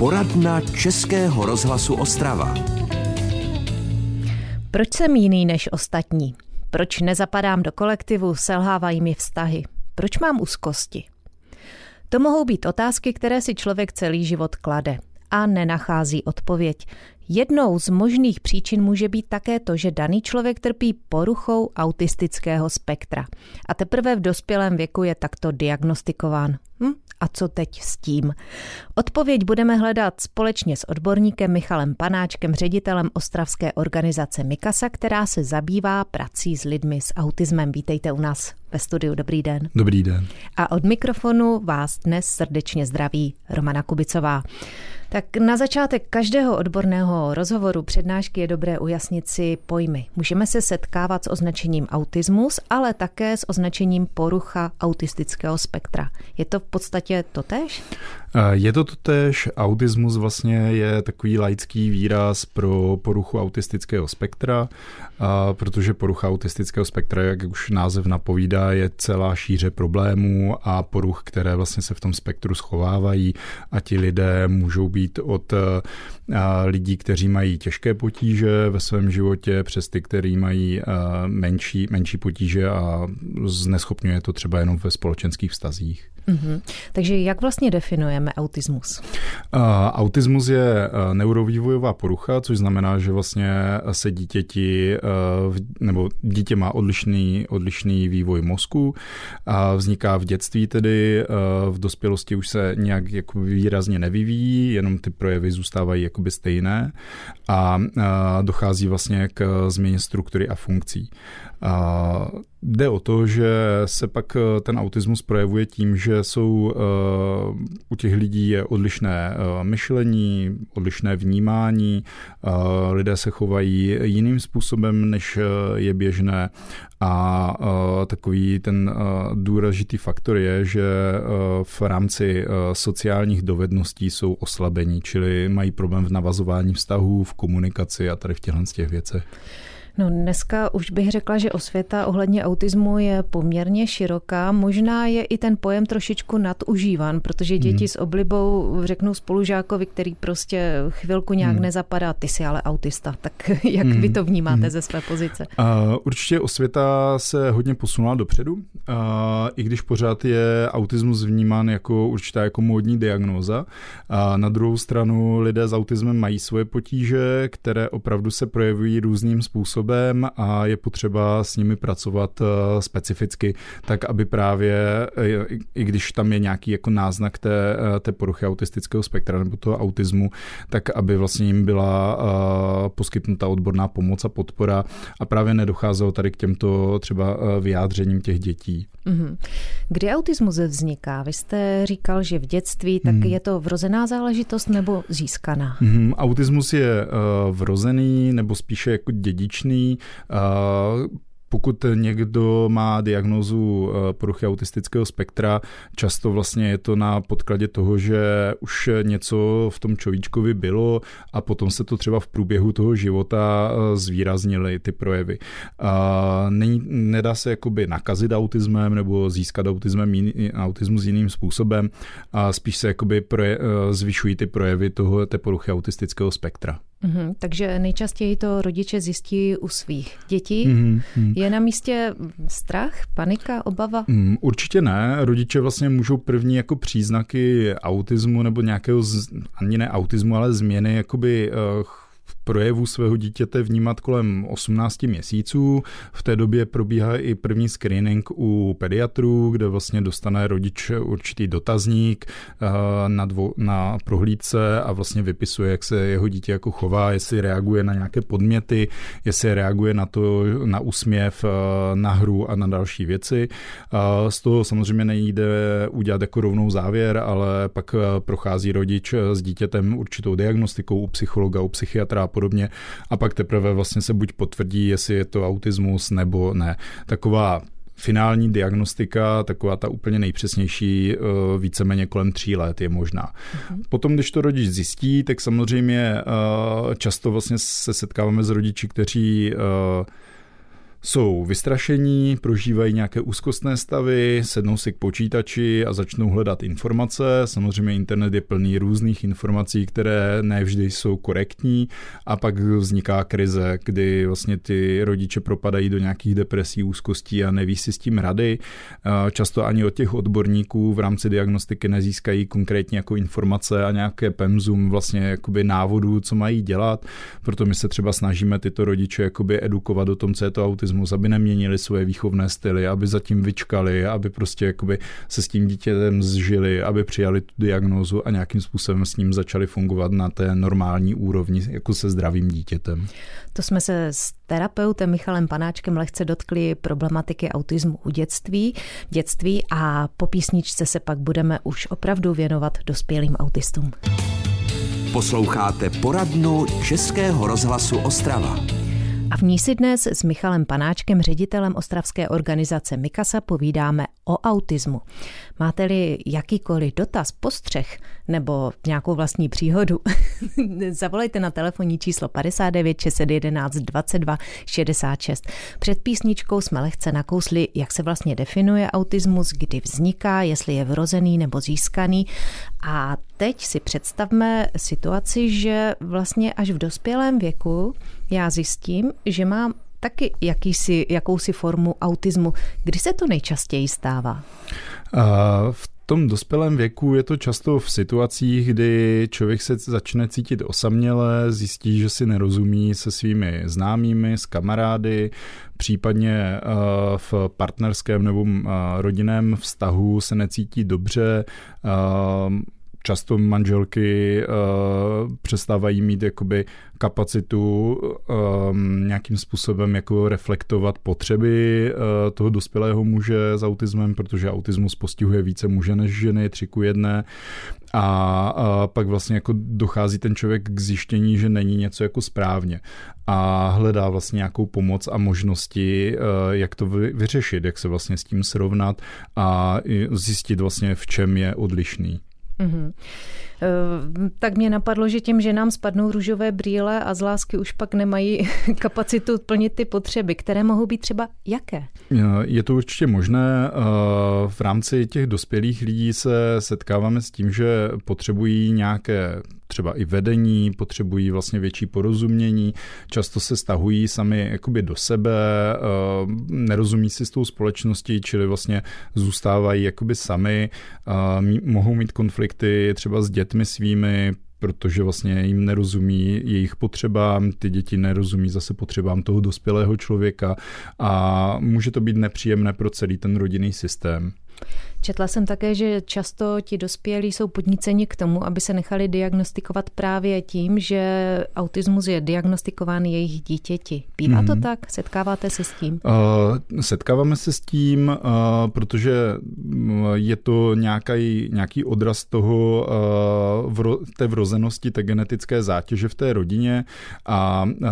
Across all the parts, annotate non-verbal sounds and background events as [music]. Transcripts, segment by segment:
Poradna Českého rozhlasu Ostrava. Proč jsem jiný než ostatní? Proč nezapadám do kolektivu, selhávají mi vztahy? Proč mám úzkosti? To mohou být otázky, které si člověk celý život klade a nenachází odpověď. Jednou z možných příčin může být také to, že daný člověk trpí poruchou autistického spektra a teprve v dospělém věku je takto diagnostikován. Hm? A co teď s tím? Odpověď budeme hledat společně s odborníkem Michalem Panáčkem, ředitelem ostravské organizace Mikasa, která se zabývá prací s lidmi s autismem. Vítejte u nás ve studiu. Dobrý den. Dobrý den. A od mikrofonu vás dnes srdečně zdraví Romana Kubicová. Tak na začátek každého odborného rozhovoru přednášky je dobré ujasnit si pojmy. Můžeme se setkávat s označením autismus, ale také s označením porucha autistického spektra. Je to v podstatě totéž? Je to totéž. Autismus vlastně je takový laický výraz pro poruchu autistického spektra, protože porucha autistického spektra, jak už název napovídá, je celá šíře problémů a poruch, které vlastně se v tom spektru schovávají a ti lidé můžou být od lidí, kteří mají těžké potíže ve svém životě, přes ty, kteří mají menší, menší potíže a zneschopňuje to třeba jenom ve společenských vztazích. Mm-hmm. Takže jak vlastně definujeme autismus? Uh, autismus je uh, neurovývojová porucha, což znamená, že vlastně se dítěti, uh, nebo dítě má odlišný, odlišný vývoj mozku a vzniká v dětství tedy, v dospělosti už se nějak jako výrazně nevyvíjí, jenom ty projevy zůstávají jakoby stejné a dochází vlastně k změně struktury a funkcí. A jde o to, že se pak eh, ten autismus projevuje tím, že jsou uh, u těch lidí je odlišné uh, myšlení, odlišné vnímání, lidé se chovají jiným způsobem, než je běžné a takový ten důležitý faktor je, že v rámci sociálních dovedností jsou oslabení, čili mají problém v navazování vztahů, v komunikaci a tady v těchto těch věcech. No dneska už bych řekla, že osvěta ohledně autismu je poměrně široká. Možná je i ten pojem trošičku nadužívan, protože děti hmm. s oblibou řeknou spolužákovi, který prostě chvilku nějak hmm. nezapadá, ty jsi ale autista. Tak [laughs] jak hmm. vy to vnímáte hmm. ze své pozice? Uh, určitě osvěta se hodně posunula dopředu, uh, i když pořád je autismus vnímán jako určitá jako módní diagnóza. Uh, na druhou stranu lidé s autismem mají svoje potíže, které opravdu se projevují různým způsobem způsobem a je potřeba s nimi pracovat eh, specificky, tak aby právě, eh, i když tam je nějaký jako náznak té, eh, té poruchy autistického spektra nebo toho autismu, tak aby vlastně jim byla poskytnuta odborná pomoc a podpora a právě nedocházelo tady k těmto třeba vyjádřením těch dětí. Mm-hmm. Kdy autismus vzniká? Vy jste říkal, že v dětství, tak mm. je to vrozená záležitost nebo získaná? Mm, autismus je uh, vrozený nebo spíše jako dědičný. Uh, pokud někdo má diagnozu eh, poruchy autistického spektra, často vlastně je to na podkladě toho, že už něco v tom človíčkovi bylo a potom se to třeba v průběhu toho života eh, zvýraznily ty projevy. Není, nedá se jakoby nakazit autismem nebo získat autismem jiný, autismus jiným způsobem a spíš se jakoby proje, eh, zvyšují ty projevy toho, té poruchy autistického spektra. Mm-hmm, takže nejčastěji to rodiče zjistí u svých dětí. Mm-hmm. Je na místě strach, panika, obava? Mm, určitě ne. Rodiče vlastně můžou první jako příznaky autismu nebo nějakého, z, ani ne autismu, ale změny jakoby uh, projevu svého dítěte vnímat kolem 18 měsíců. V té době probíhá i první screening u pediatrů, kde vlastně dostane rodič určitý dotazník eh, na, dvo, na prohlídce a vlastně vypisuje, jak se jeho dítě jako chová, jestli reaguje na nějaké podměty, jestli reaguje na to, na úsměv, eh, na hru a na další věci. Eh, z toho samozřejmě nejde udělat jako rovnou závěr, ale pak prochází rodič s dítětem určitou diagnostikou u psychologa, u psychiatra podobně. A pak teprve vlastně se buď potvrdí, jestli je to autismus nebo ne. Taková finální diagnostika, taková ta úplně nejpřesnější, eh, víceméně kolem tří let je možná. Uh-huh. Potom, když to rodič zjistí, tak samozřejmě eh, často vlastně se setkáváme s rodiči, kteří eh, jsou vystrašení, prožívají nějaké úzkostné stavy, sednou si k počítači a začnou hledat informace. Samozřejmě internet je plný různých informací, které nevždy jsou korektní a pak vzniká krize, kdy vlastně ty rodiče propadají do nějakých depresí, úzkostí a neví si s tím rady. Často ani od těch odborníků v rámci diagnostiky nezískají konkrétně jako informace a nějaké pemzum vlastně jakoby návodů, co mají dělat. Proto my se třeba snažíme tyto rodiče jakoby edukovat o tom, co je to autismus, aby neměnili svoje výchovné styly, aby zatím vyčkali, aby prostě jakoby se s tím dítětem zžili, aby přijali tu diagnózu a nějakým způsobem s ním začali fungovat na té normální úrovni, jako se zdravým dítětem. To jsme se s terapeutem Michalem Panáčkem lehce dotkli problematiky autismu u dětství, dětství a po písničce se pak budeme už opravdu věnovat dospělým autistům. Posloucháte poradnu Českého rozhlasu Ostrava. A v ní si dnes s Michalem Panáčkem, ředitelem ostravské organizace Mikasa, povídáme o autismu. Máte-li jakýkoliv dotaz, postřeh nebo nějakou vlastní příhodu, [laughs] zavolejte na telefonní číslo 59 611 22 66. Před písničkou jsme lehce nakousli, jak se vlastně definuje autismus, kdy vzniká, jestli je vrozený nebo získaný. A teď si představme situaci, že vlastně až v dospělém věku já zjistím, že mám taky jakýsi, jakousi formu autismu. Kdy se to nejčastěji stává? v tom dospělém věku je to často v situacích, kdy člověk se začne cítit osaměle, zjistí, že si nerozumí se svými známými, s kamarády, případně v partnerském nebo rodinném vztahu se necítí dobře, často manželky uh, přestávají mít jakoby kapacitu um, nějakým způsobem jako reflektovat potřeby uh, toho dospělého muže s autismem, protože autismus postihuje více muže než ženy, tři ku jedné. A, a pak vlastně jako dochází ten člověk k zjištění, že není něco jako správně a hledá vlastně nějakou pomoc a možnosti, jak to vyřešit, jak se vlastně s tím srovnat a zjistit vlastně, v čem je odlišný. Mm-hmm. Tak mě napadlo, že tím, že nám spadnou růžové brýle a z lásky už pak nemají [laughs] kapacitu plnit ty potřeby, které mohou být třeba jaké? Je to určitě možné. Eh, v rámci těch dospělých lidí se setkáváme s tím, že potřebují nějaké třeba i vedení, potřebují vlastně větší porozumění, často se stahují sami jakoby do sebe, eh, nerozumí si s tou společností, čili vlastně zůstávají jakoby sami, mohou mít konflikty třeba s dětmi svými, protože vlastně jim nerozumí jejich potřebám, ty děti nerozumí zase potřebám toho dospělého člověka a může to být nepříjemné pro celý ten rodinný systém. Četla jsem také, že často ti dospělí jsou podníceni k tomu, aby se nechali diagnostikovat právě tím, že autismus je diagnostikován jejich dítěti. Bývá mm-hmm. to mhm. tak? Setkáváte se s tím? Uh, setkáváme se s tím, uh, protože mm, je to nějaký, nějaký odraz toho uh, vro, té vrozenosti, té genetické zátěže v té rodině a uh,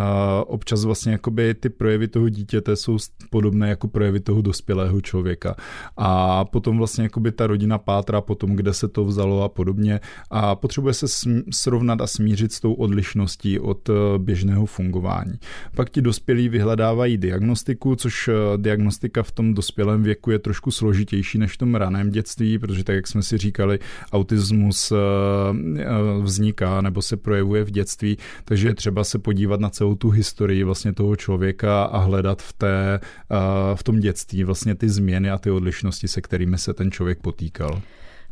občas vlastně jakoby ty projevy toho dítěte jsou podobné jako projevy toho dospělého člověka. A potom vlastně jakoby ta rodina pátra po tom, kde se to vzalo a podobně a potřebuje se srovnat a smířit s tou odlišností od eh, běžného fungování. Pak ti dospělí vyhledávají diagnostiku, což eh, diagnostika v tom dospělém věku je trošku složitější než v tom raném dětství, protože tak, jak jsme si říkali, autismus eh, vzniká nebo se projevuje v dětství, takže je třeba se podívat na celou tu historii vlastně toho člověka a hledat v, té, v tom dětství vlastně ty změny a ty odlišnosti, se kterými se ten člověk potýkal.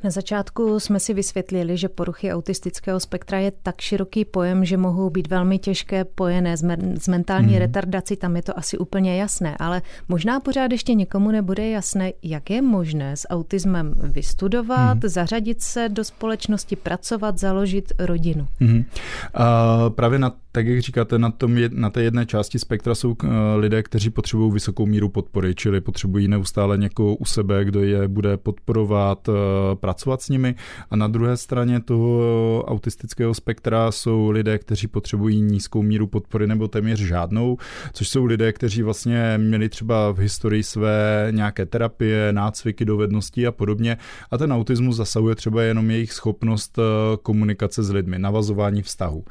Na začátku jsme si vysvětlili, že poruchy autistického spektra je tak široký pojem, že mohou být velmi těžké pojené s mentální hmm. retardací, tam je to asi úplně jasné, ale možná pořád ještě někomu nebude jasné, jak je možné s autismem vystudovat, hmm. zařadit se do společnosti, pracovat, založit rodinu. Hmm. A právě na tak jak říkáte, na, tom na té jedné části spektra jsou uh, lidé, kteří potřebují vysokou míru podpory, čili potřebují neustále někoho u sebe, kdo je bude podporovat, uh, pracovat s nimi a na druhé straně toho autistického spektra jsou lidé, kteří potřebují nízkou míru podpory nebo téměř žádnou, což jsou lidé, kteří vlastně měli třeba v historii své nějaké terapie, nácviky, dovednosti a podobně a ten autismus zasahuje třeba jenom jejich schopnost eh, komunikace s lidmi, navazování vztahu.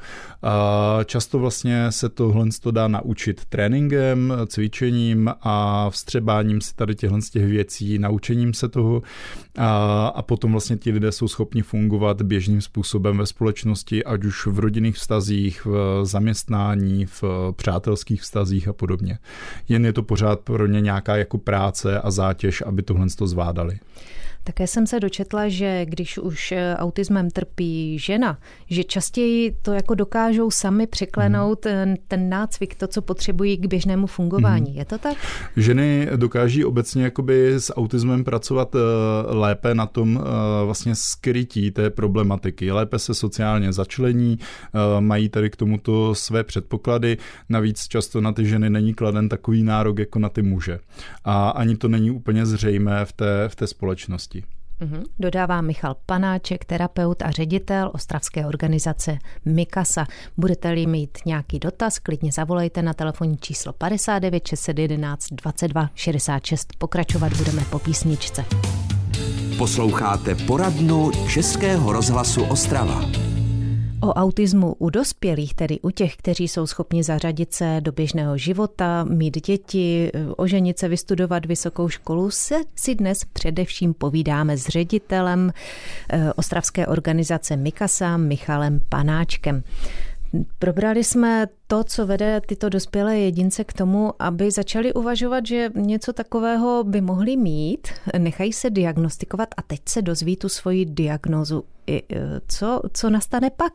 Často vlastně se tohle dá naučit tréninkem, cvičením a vstřebáním si tady těchto z těch věcí, naučením se toho a, a potom vlastně ti lidé jsou schopni fungovat běžným způsobem ve společnosti, ať už v rodinných vztazích, v zaměstnání, v přátelských vztazích a podobně. Jen je to pořád pro ně nějaká jako práce a zátěž, aby tohle to zvládali. Také jsem se dočetla, že když už eh, autismem trpí žena, že častěji to jako dokážou sami překlenout mm. ten nácvik, to, co potřebují k běžnému fungování. Mm. Je to tak? Ženy dokáží obecně jakoby s autismem pracovat eh, lépe na tom vlastně skrytí té problematiky. Lépe se sociálně začlení, mají tady k tomuto své předpoklady. Navíc často na ty ženy není kladen takový nárok jako na ty muže. A ani to není úplně zřejmé v té, v té společnosti. Mm-hmm. Dodává Michal Panáček, terapeut a ředitel ostravské organizace Mikasa. Budete-li mít nějaký dotaz, klidně zavolejte na telefonní číslo 59 611 22 66. Pokračovat budeme po písničce. Posloucháte poradnu Českého rozhlasu Ostrava. O autismu u dospělých, tedy u těch, kteří jsou schopni zařadit se do běžného života, mít děti, oženit se, vystudovat vysokou školu, se si dnes především povídáme s ředitelem eh, ostravské organizace Mikasa Michalem Panáčkem. Probrali jsme to, co vede tyto dospělé jedince k tomu, aby začali uvažovat, že něco takového by mohli mít, nechají se diagnostikovat a teď se dozví tu svoji diagnozu. E, co, co nastane pak?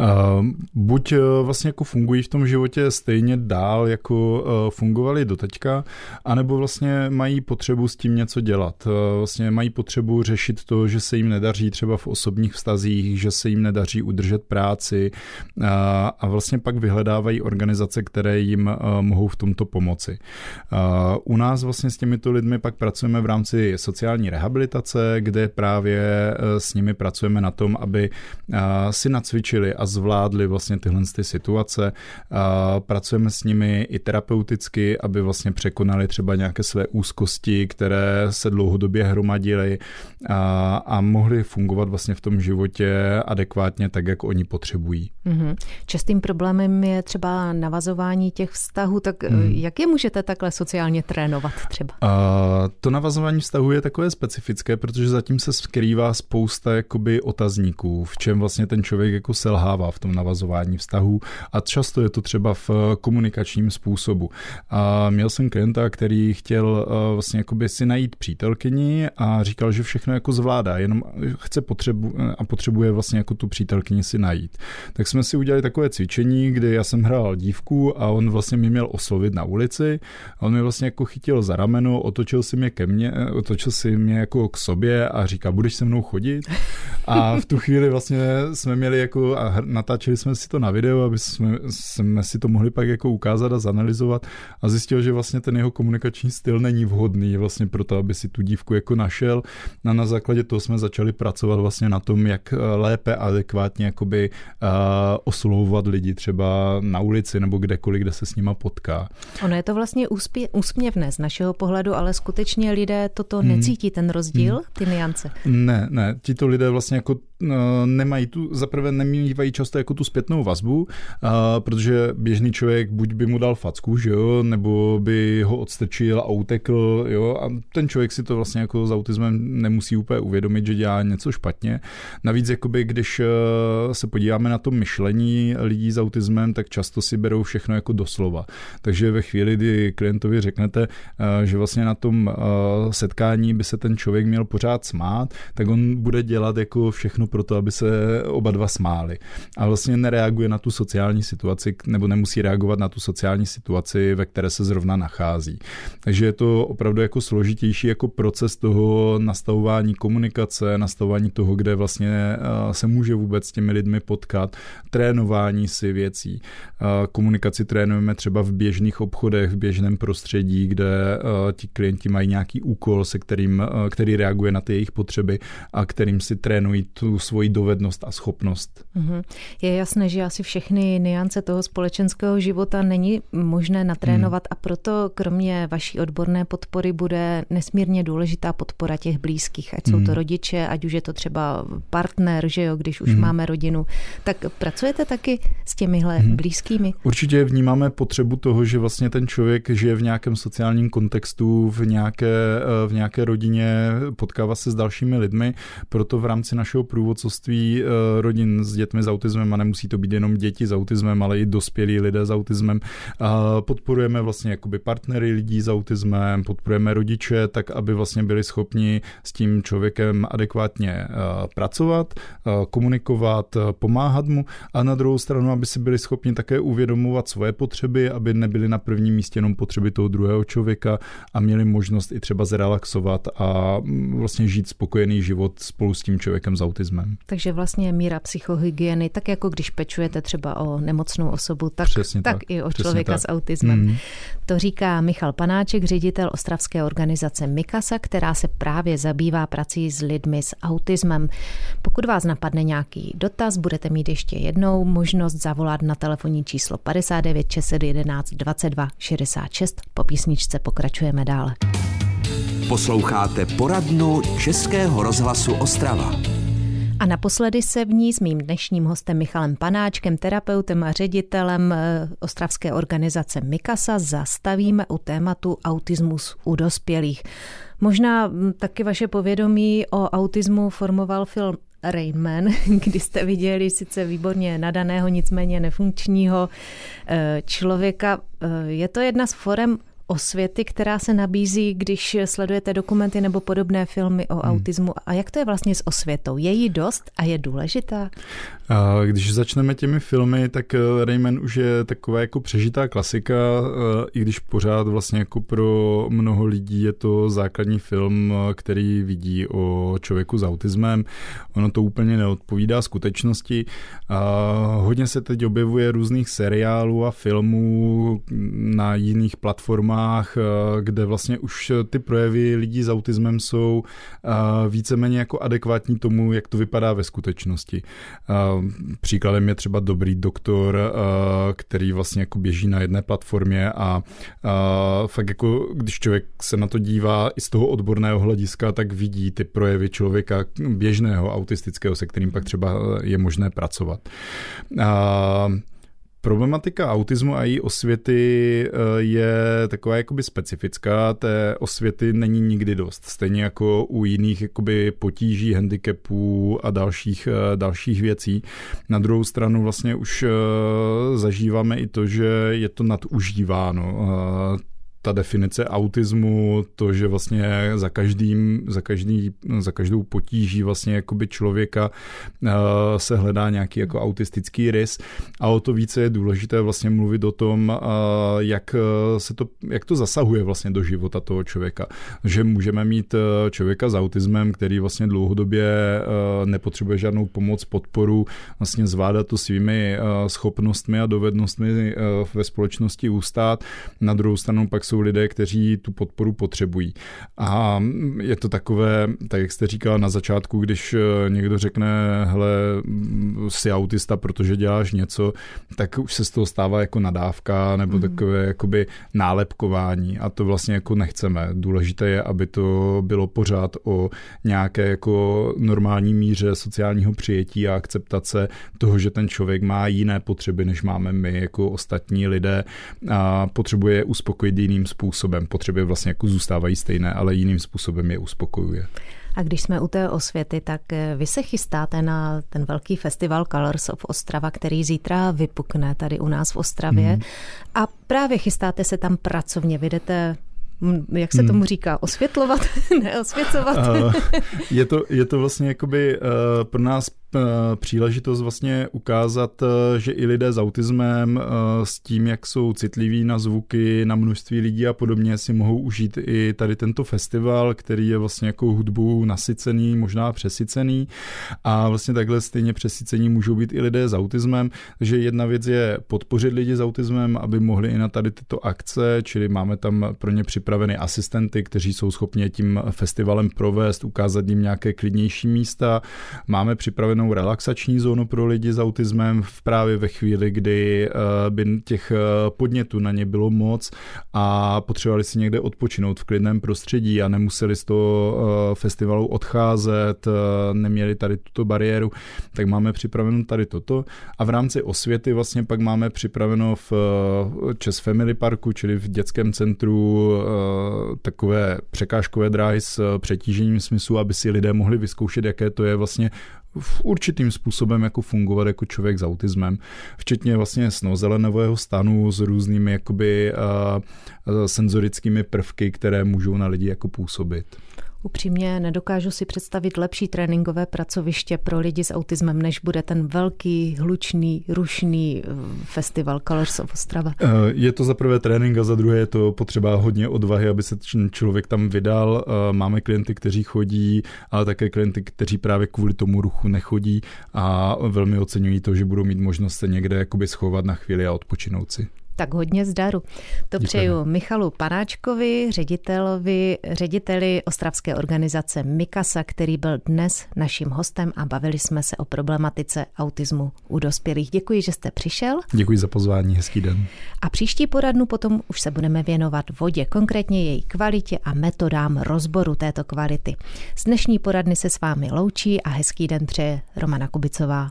Uh, buď uh, vlastně jako fungují v tom životě stejně dál, jako uh, fungovali doteďka, anebo vlastně mají potřebu s tím něco dělat. Vlastně mají potřebu řešit to, že se jim nedaří třeba v osobních vztazích, že se jim nedaří udržet práci a vlastně pak vyhledávají organizace, které jim mohou v tomto pomoci. U nás vlastně s těmito lidmi pak pracujeme v rámci sociální rehabilitace, kde právě s nimi pracujeme pracujeme na tom, aby si nacvičili a zvládli vlastně tyhle ty situace. Pracujeme s nimi i terapeuticky, aby vlastně překonali třeba nějaké své úzkosti, které se dlouhodobě hromadily a, a mohli fungovat vlastně v tom životě adekvátně tak, jak oni potřebují. Mm-hmm. Častým problémem je třeba navazování těch vztahů, tak mm. jak je můžete takhle sociálně trénovat třeba? Uh, to navazování vztahu je takové specifické, protože zatím se skrývá spousta jakoby jakoby otazníků, v čem vlastně ten člověk jako selhává v tom navazování vztahů a často je to třeba v eh, komunikačním způsobu. A měl jsem klienta, který chtěl eh, vlastně jakoby si najít přítelkyni a říkal, že všechno jako zvládá, jenom chce potřebu eh, a potřebuje vlastně jako tu přítelkyni si najít. Tak jsme si udělali takové cvičení, kdy já jsem hrál dívku a on vlastně mi měl oslovit na ulici. A on mi vlastně jako chytil za rameno, otočil si mě ke mně, otočil si mě jako k sobě a říká, budeš se mnou chodit? A v tu chvíli vlastně jsme měli jako a natáčeli jsme si to na video, aby jsme, jsme si to mohli pak jako ukázat a zanalizovat a zjistil, že vlastně ten jeho komunikační styl není vhodný vlastně pro to, aby si tu dívku jako našel. A na základě toho jsme začali pracovat vlastně na tom, jak lépe a adekvátně jakoby uh, oslovovat lidi třeba na ulici nebo kdekoliv, kde se s nima potká. Ono je to vlastně úspě, úsměvné z našeho pohledu, ale skutečně lidé toto hmm. necítí, ten rozdíl, hmm. ty niance? Ne, ne, tito lidé vlastně jako no, nemají tu, zaprvé nemývají často jako tu zpětnou vazbu, a, protože běžný člověk buď by mu dal facku, že jo, nebo by ho odstrčil a utekl, jo, a ten člověk si to vlastně jako s autismem nemusí úplně uvědomit, že dělá něco špatně. Navíc, jakoby, když e, se podíváme na to myšlení lidí s autismem, tak často si berou všechno jako doslova. Takže ve chvíli, kdy klientovi řeknete, že vlastně na tom setkání by se ten člověk měl pořád smát, tak on bude dělat jako všechno pro to, aby se oba dva smáli. A vlastně nereaguje na tu sociální situaci, nebo nemusí reagovat na tu sociální situaci, ve které se zrovna nachází. Takže je to opravdu jako složitější jako proces toho nastavování komunikace, nastavování toho, kde vlastně eh, se může vůbec s těmi lidmi potkat, trénování si věcí. Eh, komunikaci trénujeme třeba v běžných obchodech, v běžném prostředí, kde eh, ti klienti mají nějaký úkol, se kterým, který reaguje na ty jejich potřeby a kterým si trénují tu svoji dovednost a schopnost. Mhm. Je jasné, že asi všechny niance toho společenského života není možné natrénovat hmm. a proto kromě vaší odborné podpory bude nesmírně důležitá podpora těch blízkých, ať jsou to hmm. rodiče, ať už je to třeba partner, že jo, když už hmm. máme rodinu. Tak pracujete taky s těmihle hmm. blízkými? Určitě vnímáme potřebu toho, že vlastně ten člověk žije v nějakém sociálním kontextu, v nějaké, v nějaké rodině, potkává se s dalšími lidmi, proto v rámci našeho průvodcovství eh, rodin s dětmi s autismem, a nemusí to být jenom děti s autismem, ale i dospělí lidé s autismem, podporujeme vlastně jakoby partnery lidí s autismem, podporujeme rodiče, tak aby vlastně byli schopni s tím člověkem adekvátně eh, pracovat, eh, komunikovat, pomáhat mu a na druhou stranu, aby si byli schopni také uvědomovat svoje potřeby, aby nebyly na prvním místě jenom potřeby toho druhého člověka a měli možnost i třeba zrelaxovat a mm, vlastně žít spokojený život spolu s tím člověkem s autismem. Takže vlastně míra psychohygieny, tak jako když pečujete třeba o nemocnou osobu, tak, tak, tak i o člověka tak. s autismem. Mm. To říká Michal Panáček, ředitel ostravské organizace Mikasa, která se právě zabývá prací s lidmi s autismem. Pokud vás napadne nějaký dotaz, budete mít ještě jednou možnost zavolat na telefonní číslo 59 611 22 66. Po písničce pokračujeme dále. Posloucháte poradnu Českého rozhlasu Ostrava. A naposledy se v ní s mým dnešním hostem Michalem Panáčkem, terapeutem a ředitelem eh, ostravské organizace Mikasa zastavíme u tématu autismus u dospělých. Možná hm, taky vaše povědomí o autismu formoval film Rainman, [laughs] kdy jste viděli sice výborně nadaného, nicméně nefunkčního eh, člověka. Eh, je to jedna z forem osvěty, která se nabízí, když sledujete dokumenty nebo podobné filmy o hmm. autismu. A jak to je vlastně s osvětou? Je jí dost a je důležitá? Když začneme těmi filmy, tak eh, Rayman už je taková jako přežitá klasika, eh, i když pořád vlastně jako pro mnoho lidí je to základní film, eh, který vidí o člověku s autismem. Ono to úplně neodpovídá skutečnosti. Hodně se teď objevuje různých seriálů a filmů na jiných platformách firmách, eh, kde vlastně už ty projevy lidí s autismem jsou eh, víceméně jako adekvátní tomu, jak to vypadá ve skutečnosti. Eh, příkladem je třeba dobrý doktor, který vlastně jako běží na jedné platformě a fakt jako, když člověk se na to dívá i z toho odborného hlediska, tak vidí ty projevy člověka běžného autistického, se kterým pak třeba je možné pracovat. Problematika autismu a její osvěty eh, je taková jakoby specifická, té osvěty není nikdy dost. Stejně jako u jiných jakoby potíží, handicapů a dalších, eh, dalších věcí. Na druhou stranu vlastně už eh, zažíváme i to, že je to nadužíváno ta definice autismu, to, že vlastně za každým, za, každý, za každou potíží vlastně jakoby člověka uh, se hledá nějaký jako autistický rys a o to více je důležité vlastně mluvit o tom, uh, jak, se to, jak to zasahuje vlastně do života toho člověka. Že můžeme mít člověka s autismem, který vlastně dlouhodobě uh, nepotřebuje žádnou pomoc, podporu, vlastně zvládat to svými schopnostmi a dovednostmi ve společnosti ustát. Na druhou stranu pak jsou lidé, kteří tu podporu potřebují. A je to takové, tak jak jste říkala na začátku, když eh, někdo řekne, hele, jsi autista, protože děláš něco, tak už se z toho stává jako nadávka nebo mm. takové jakoby nálepkování a to vlastně jako nechceme. Důležité je, aby to bylo pořád o nějaké jako normální míře sociálního přijetí a akceptace toho, že ten člověk má jiné potřeby, než máme my jako ostatní lidé a potřebuje uspokojit jiným způsobem. Potřeby vlastně jako zůstávají stejné, ale jiným způsobem je uspokojuje. A když jsme u té osvěty, tak eh, vy se chystáte na ten velký festival Colors of Ostrava, který zítra vypukne tady u nás v Ostravě. Mm. A právě chystáte se tam pracovně. Vydete jak se tomu říká, osvětlovat, [laughs] neosvěcovat? je, to, je to vlastně jakoby pro nás Eh, příležitost vlastně ukázat, eh, že i lidé s autismem eh, s tím, jak jsou citliví na zvuky, na množství lidí a podobně, si mohou užít i tady tento festival, který je vlastně jako hudbu nasycený, možná přesycený. A vlastně takhle stejně přesycení můžou být i lidé s autismem, takže jedna věc je podpořit lidi s autismem, aby mohli i na tady tyto akce, čili máme tam pro ně připraveny asistenty, kteří jsou schopni tím festivalem provést, ukázat jim nějaké klidnější místa, máme připravené připravenou relaxační zónu pro lidi s autismem v právě ve chvíli, kdy eh, by těch eh, podnětů na ně bylo moc a potřebovali si někde odpočinout v klidném prostředí a nemuseli z toho eh, festivalu odcházet, neměli tady tuto bariéru, tak máme připraveno tady toto. A v rámci osvěty vlastně pak máme připraveno v Čes Family Parku, čili v dětském centru takové překážkové dráhy s přetížením smyslu, aby si lidé mohli vyzkoušet, jaké to je vlastně v určitým způsobem jako fungovat jako člověk s autismem, včetně vlastně snozelenového stanu s různými jakoby uh, senzorickými prvky, které můžou na lidi jako působit. Upřímně nedokážu si představit lepší tréninkové pracoviště pro lidi s autismem, než bude ten velký, hlučný, rušný eh, festival Colors of Ostrava. Eh, je to za prvé trénink a za druhé je to potřeba hodně odvahy, aby se člověk tam vydal. Eh, máme klienty, kteří chodí, ale také klienty, kteří právě kvůli tomu ruchu nechodí a velmi oceňují to, že budou mít možnost se někde jakoby schovat na chvíli a odpočinout si. Tak hodně zdaru. To Děkujeme. přeju Michalu Panáčkovi, ředitelovi, řediteli ostravské organizace Mikasa, který byl dnes naším hostem a bavili jsme se o problematice autismu u dospělých. Děkuji, že jste přišel. Děkuji za pozvání, hezký den. A příští poradnu potom už se budeme věnovat vodě, konkrétně její kvalitě a metodám rozboru této kvality. Z dnešní poradny se s vámi loučí a hezký den přeje Romana Kubicová.